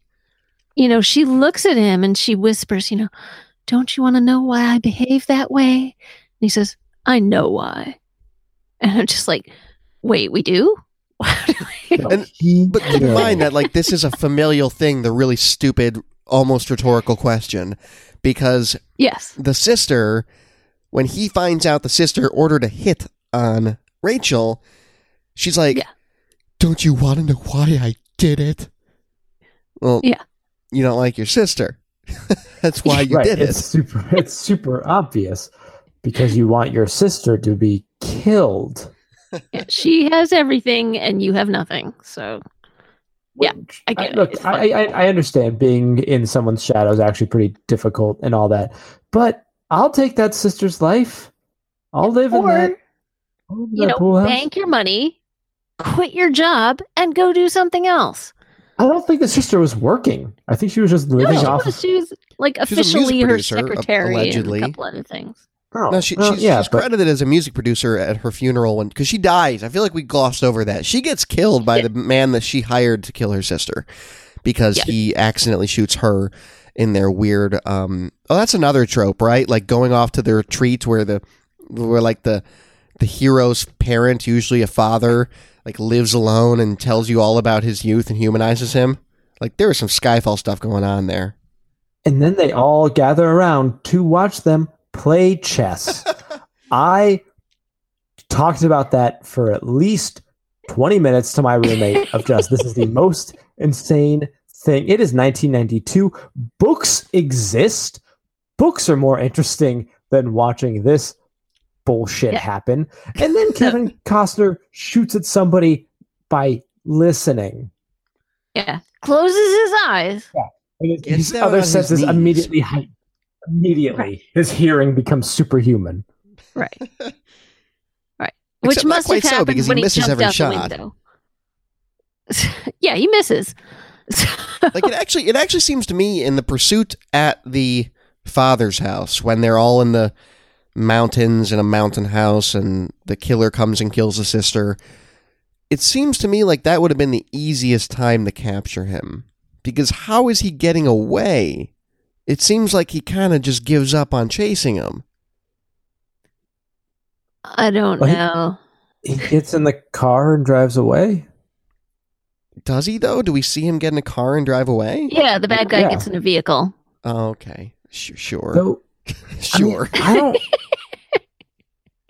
you know, she looks at him and she whispers, you know, "Don't you want to know why I behave that way?" And he says, "I know why." And I'm just like, "Wait, we do?" And- But keep in mind that like this is a familial thing, the really stupid, almost rhetorical question. Because yes. the sister, when he finds out the sister ordered a hit on Rachel, she's like, Yeah. Don't you want to know why I did it? Well, Yeah. you don't like your sister. That's why you right, did it's it. super. It's super obvious because you want your sister to be killed. Yeah, she has everything and you have nothing. So Yeah, I get it. look, It's I. I I understand being in someone's shadow is actually pretty difficult and all that, but I'll take that sister's life. I'll live in Or, that. Live you that know, bank your money, quit your job, and go do something else. I don't think the sister was working. I think she was just No, living she off. was, Of, she was like She was a music officially her producer, a- secretary allegedly. and a couple other things. Oh, No, she, well, she's, yeah, she's but credited as a music producer at her funeral when because she dies. I feel like we glossed over that. She gets killed by Yeah. the man that she hired to kill her sister because Yeah. he accidentally shoots her in their weird. Um, oh, that's another trope, right? Like going off to the retreat where the where like the the hero's parent, usually a father, like lives alone and tells you all about his youth and humanizes him. Like there was some Skyfall stuff going on there. and then they all gather around to watch them play chess. I talked about that for at least 20 minutes to my roommate of just this is the most insane thing. It is 1992. Books exist. Books are more interesting than watching this bullshit Yeah. happen. And then Kevin Costner shoots at somebody by listening. Yeah, closes his eyes. And his, his other senses knees. immediately heighten. Immediately, his hearing becomes superhuman. Right. right. Which Except not must quite have so, happened because he when he, misses jumped every out shot. the window. yeah, he misses. like it actually it actually seems to me in the pursuit at the father's house when they're all in the mountains in a mountain house and the killer comes and kills the sister it seems to me like that would have been the easiest time to capture him because how is he getting away it seems like he kind of just gives up on chasing him I don't Well, know. He gets in the car and drives away. Does he though? Do we see him get in a car and drive away? Yeah, the bad guy Yeah. gets in a vehicle. Oh, okay. Sh- sure. Though I mean, sure. I don't.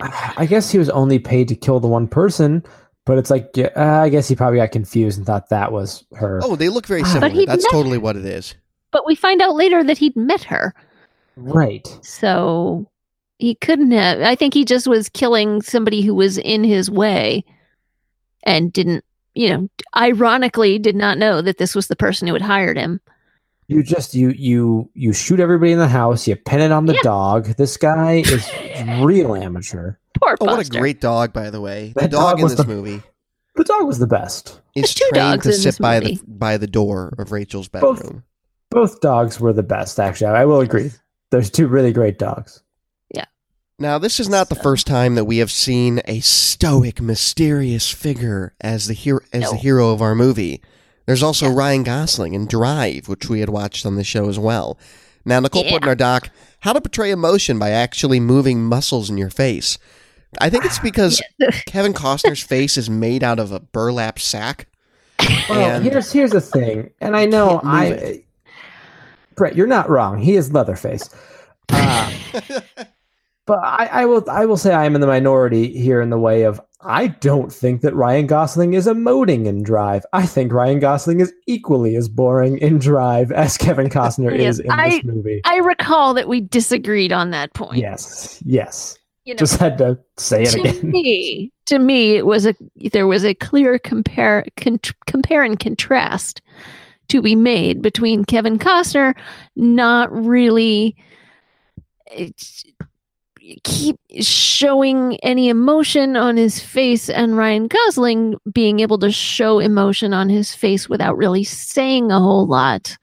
I guess he was only paid to kill the one person, but it's like yeah, uh, I guess he probably got confused and thought that was her. oh, they look very similar. he That's met totally what it is. But we find out later that he'd met her. right. So he couldn't have. I think he just was killing somebody who was in his way and didn't, you know, ironically did not know that this was the person who had hired him. You just you you you shoot everybody in the house. You pin it on the Yeah. dog. This guy is real amateur. Poor Oh, what a great dog, by the way. The That dog, dog in this the- movie The dog was the best. is two trained dogs to in sit this by the by the door of Rachel's bedroom. Both dogs were the best. Actually, I will agree. There's two really great dogs. Yeah. Now, this is not the first time that we have seen a stoic, mysterious figure as the hero as No. the hero of our movie. There's also Yeah. Ryan Gosling in Drive, which we had watched on the show as well. Now, Nicole put in our doc how to portray emotion by actually moving muscles in your face. I think it's because Kevin Costner's face is made out of a burlap sack. Well, here's here's the thing, and I know I, it. Brett, you're not wrong. He is Leatherface, uh, but I, I will I will say I am in the minority here in the way of I don't think that Ryan Gosling is emoting in Drive. I think Ryan Gosling is equally as boring in Drive as Kevin Costner Yes, is in I- this movie. I recall that we disagreed on that point. Yes, yes. You know, Just had to say it to again. me, to me, it was a there was a clear compare con, compare and contrast to be made between Kevin Costner not really keep showing any emotion on his face and Ryan Gosling being able to show emotion on his face without really saying a whole lot.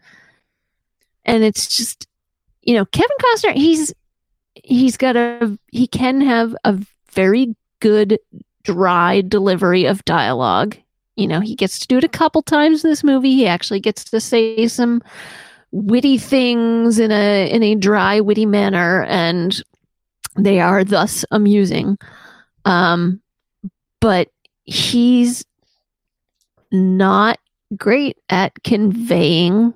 And it's just you know, Kevin Costner, he's he's got a he can have a very good dry delivery of dialogue. You know, he gets to do it a couple times in this movie. He actually gets to say some witty things in a in a dry, witty manner, and they are thus amusing. Um, but he's not great at conveying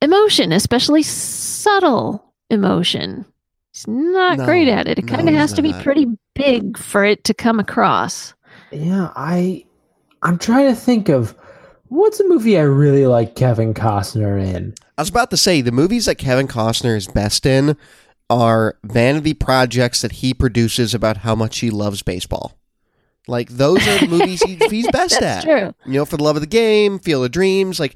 emotion, especially subtle emotion. He's not No, great at it. It no, kind of has to be pretty big for it to come across. Yeah, I I'm trying to think of what's a movie I really like Kevin Costner in. I was about to say the movies that Kevin Costner is best in are vanity projects that he produces about how much he loves baseball. Like those are the movies he, he's best That's at. true. You know, for the love of the game, Field of Dreams, like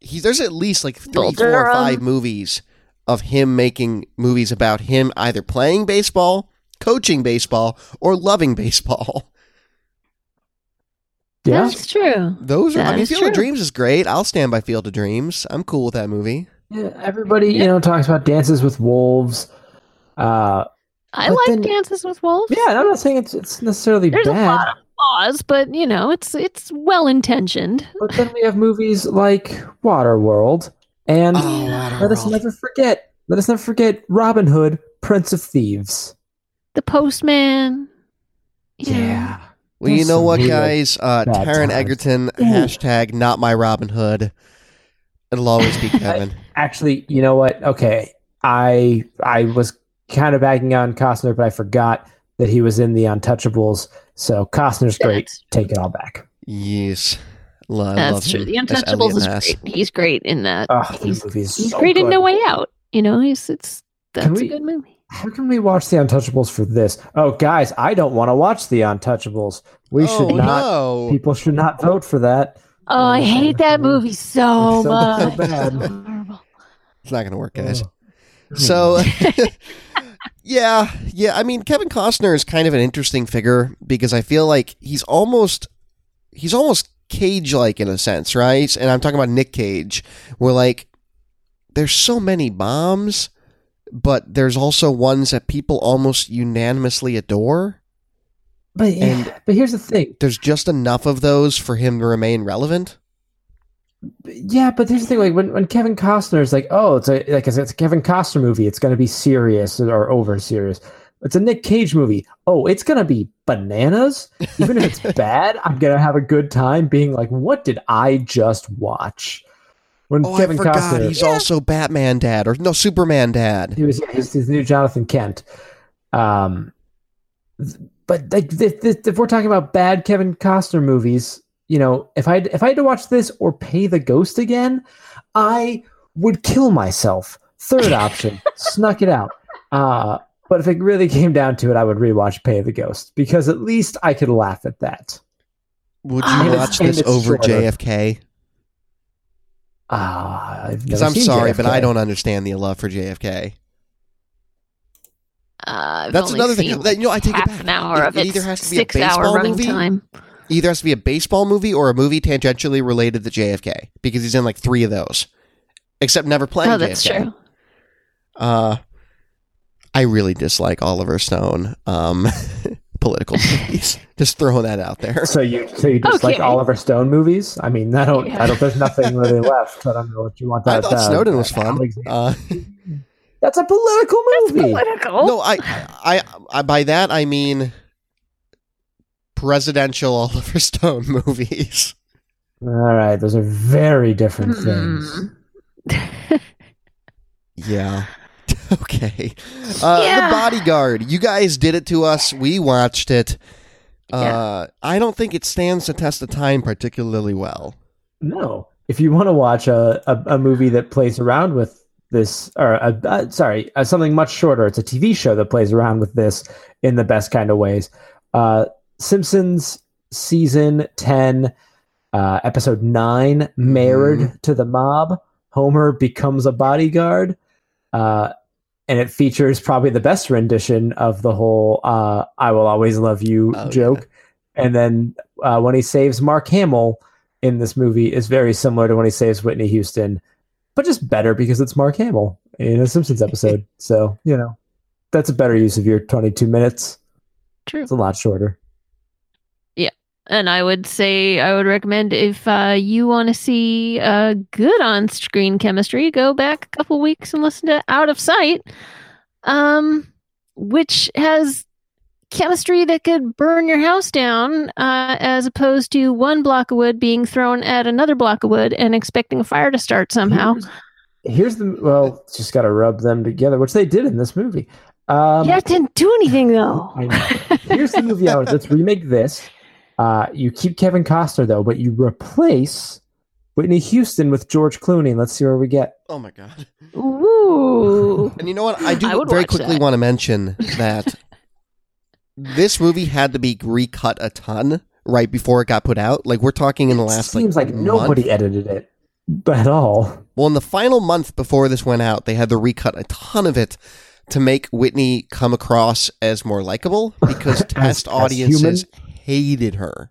he there's at least like three, Bull four, or five movies of him making movies about him either playing baseball, coaching baseball, or loving baseball. Yeah. That's true. Those are I mean is Field of. Dreams is great. I'll stand by Field of Dreams. I'm cool with that movie. Yeah, everybody, you know, talks about Dances with Wolves. Uh, I like then- Dances with Wolves. yeah, I'm not saying it's it's necessarily There's a bad, lot of flaws, but you know, it's it's well intentioned. but then we have movies like Waterworld and Oh, let us never forget, let us never forget Robin Hood, Prince of Thieves. The Postman. yeah. know. Well, you know what, guys? Uh, bad Taron times. Egerton, hashtag not my Robin Hood. It'll always be Kevin. Actually, you know what? Okay, I I was kind of backing on Costner, but I forgot that he was in the Untouchables. So Costner's great. That's, Take it all back. yes. Lo- I love that's true. him The Untouchables is Ness. great. He's great in that. Oh, he's he's so great in. No Way Out. You know, he's it's that's we- a good movie. How can we watch the Untouchables for this? Oh, guys, I don't want to watch the Untouchables. We oh, should not. No. People should not vote for that. Oh, I hate that movie so, so much. bad. It's not going to work, guys. Oh. So, yeah, yeah. I mean, Kevin Costner is kind of an interesting figure because I feel like he's almost, he's almost Cage-like in a sense, right? And I'm talking about Nick Cage, where like there's so many bombs, but there's also ones that people almost unanimously adore. But yeah, And- but here's the thing. There's just enough of those for him to remain relevant. Yeah, but here's the thing. Like when, when Kevin Costner is like, oh, it's a like it's a Kevin Costner movie. It's going to be serious or over serious. it's a Nick Cage movie. Oh, it's gonna be bananas. Even if it's bad, I'm gonna have a good time being like, what did I just watch? When Oh, Kevin I forgot. Costner He's also Batman dad, or no, Superman dad. he was his, new Jonathan Kent. Um, but like if, if, if we're talking about bad Kevin Costner movies, you know, if I if I had to watch this or Pay the Ghost again, I would kill myself. Third option, snuck it out. Uh, but if it really came down to it, I would rewatch Pay the Ghost because at least I could laugh at that. Would you watch this over shorter. JFK? Ah, I've Because never I'm seen sorry, but I don't understand the love for JFK. Uh, That's another thing. That- you know, I take it half back. an hour It- of it either has to be a six hour baseball movie time. Either has to be a baseball movie or a movie tangentially related to JFK because he's in like three of those, except never playing. Oh, that's JFK. true. Uh, I really dislike Oliver Stone. Um, political movies. Just throwing that out there. So you so you just like Oliver Stone movies? I mean, I don't I don't. There's nothing really left. I don't know what you want. I That, thought uh, Snowden was fun. Uh, That's a political movie. Political. no, I, I, I, by that I mean presidential Oliver Stone movies. All right, those are very different things. Hmm. Yeah. okay. Uh, Yeah. The Bodyguard. You guys did it to us. We watched it. Uh, I don't think it stands the test of time particularly well. No, if you want to watch a, a, a movie that plays around with this, or a, uh, sorry, uh, something much shorter, it's a TV show that plays around with this in the best kind of ways. Uh, Simpsons season ten, uh, episode nine, married to the mob. Homer becomes a bodyguard. Uh, and it features probably the best rendition of the whole uh, "I will always love you" Oh, joke. And then uh, when he saves Mark Hamill in this movie is very similar to when he saves Whitney Houston, but just better because it's Mark Hamill in a Simpsons episode. so you know that's a better use of your 22 minutes. True. It's a lot shorter. And I would say I would recommend if uh, you want to see uh, good on-screen chemistry, go back a couple weeks and listen to Out of Sight, um, which has chemistry that could burn your house down, uh, as opposed to one block of wood being thrown at another block of wood and expecting a fire to start somehow. Here's, here's the well, just got to rub them together, which they did in this movie. Um, yeah, it didn't do anything though. Here's the movie. I would- Let's remake this. Uh, you keep Kevin Costner though, but you replace Whitney Houston with George Clooney. Let's see where we get. Oh my god. Ooh. And you know what? I do I very quickly that. want to mention that this movie had to be recut a ton right before it got put out. Like we're talking in the last. It seems like, month. nobody edited it at all. Well, in the final month before this went out, they had to recut a ton of it to make Whitney come across as more likable because test as audiences hated her.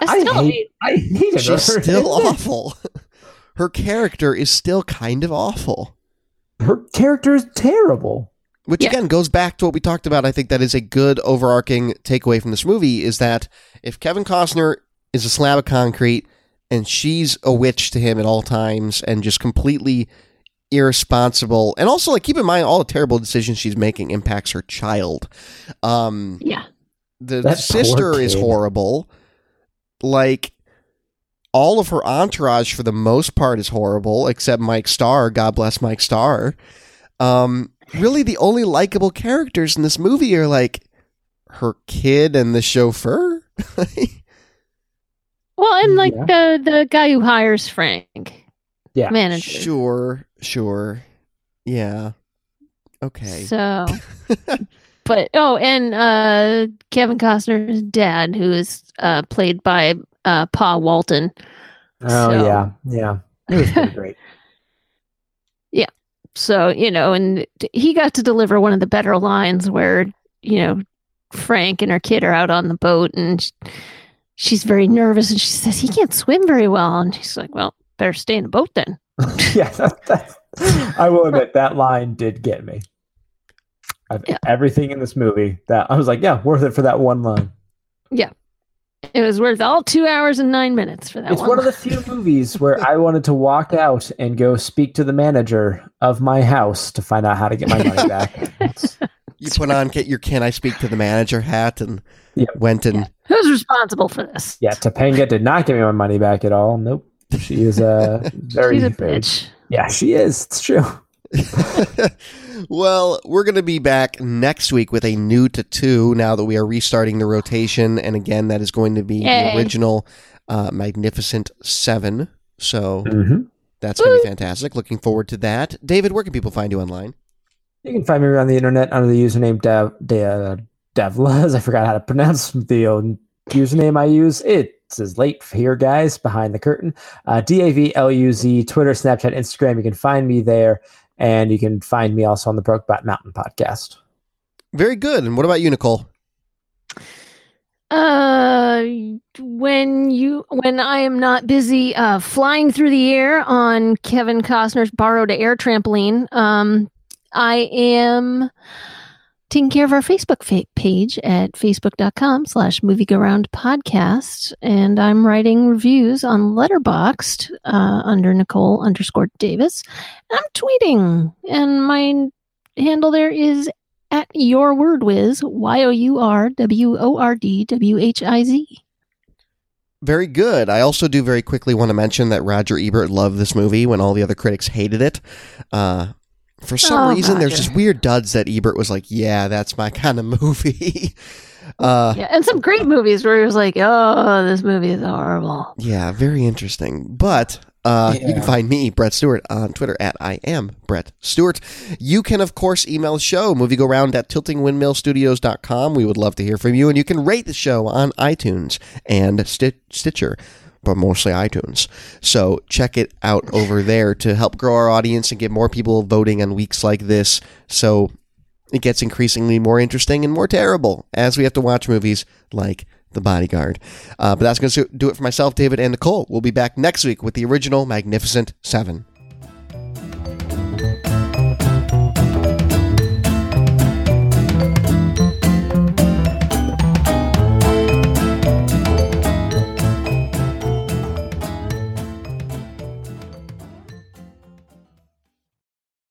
I still hate, hate- I hated her. She's still awful. Her character is still kind of awful. Her character is terrible. Which Yeah. again goes back to what we talked about. I think that is a good overarching takeaway from this movie is that if Kevin Costner is a slab of concrete and she's a witch to him at all times and just completely irresponsible and also like keep in mind all the terrible decisions she's making impacts her child. Um Yeah. The That sister is horrible. Like all of her entourage for the most part is horrible, except Mike Starr. God bless Mike Starr. Um, really, the only likable characters in this movie are like her kid and the chauffeur. Well, and like Yeah. the the guy who hires Frank, Yeah. manager. sure, sure, yeah, okay. So, but oh, and uh, Kevin Costner's dad, who is uh, played by uh, Pa Walton. Oh So- yeah, yeah. It was pretty great. Yeah, so you know, and he got to deliver one of the better lines where you know Frank and her kid are out on the boat, and sh- she's very nervous, and she says he can't swim very well, and she's like, "Well, better stay in the boat then." yeah, that, I will admit that line did get me. I've, Yeah. Everything in this movie that I was like, yeah, worth it for that one line. Yeah. It was worth all two hours and nine minutes for that one. It's one. one of the few movies where I wanted to walk out and go speak to the manager of my house to find out how to get my money back. You put on get your "Can I speak to the manager?" hat and Yep. went and Who's responsible for this? Yeah, Topanga did not give me my money back at all. Nope. She is uh, very, She's a very- bitch. Yeah, she is. It's true. well, we're going to be back next week with a new to two now that we are restarting the rotation. And again, that is going to be the original uh, Magnificent Seven. So hmm that's going to be fantastic. Looking forward to that. David, where can people find you online? You can find me around the internet under the username Dev, De, Devlas. I forgot how to pronounce the old username I use. It's as late here, guys, behind the curtain. Uh, D A V L U Z, Twitter, Snapchat, Instagram. You can find me there. And you can find me also on the Brokeback Mountain podcast. Very good. And what about you, Nicole? Uh, when you when I am not busy uh, flying through the air on Kevin Costner's borrowed air trampoline, um, I am taking care of our Facebook fa- page at facebook.com slash podcast and i'm writing reviews on letterboxd uh, under nicole underscore davis i'm tweeting and my handle there is at your word whiz y-o-u-r-w-o-r-d-w-h-i-z Very good. I also do very quickly want to mention that Roger Ebert loved this movie when all the other critics hated it. Uh, for some Oh, reason, there's Roger. just weird duds that Ebert was like, "Yeah, that's my kind of movie." uh, yeah and some great movies where he was like oh this movie is horrible Yeah, very interesting. But uh, you can find me, Brett Stewart, on Twitter at I am Brett Stewart. You can, of course, email the show, moviegoround at tiltingwindmillstudios.com. We would love to hear from you. And you can rate the show on iTunes and Stitcher, but mostly iTunes. So check it out over there to help grow our audience and get more people voting on weeks like this. So it gets increasingly more interesting and more terrible as we have to watch movies like The Bodyguard. Uh, but that's going to do it for myself, David, and Nicole. We'll be back next week with the original Magnificent Seven.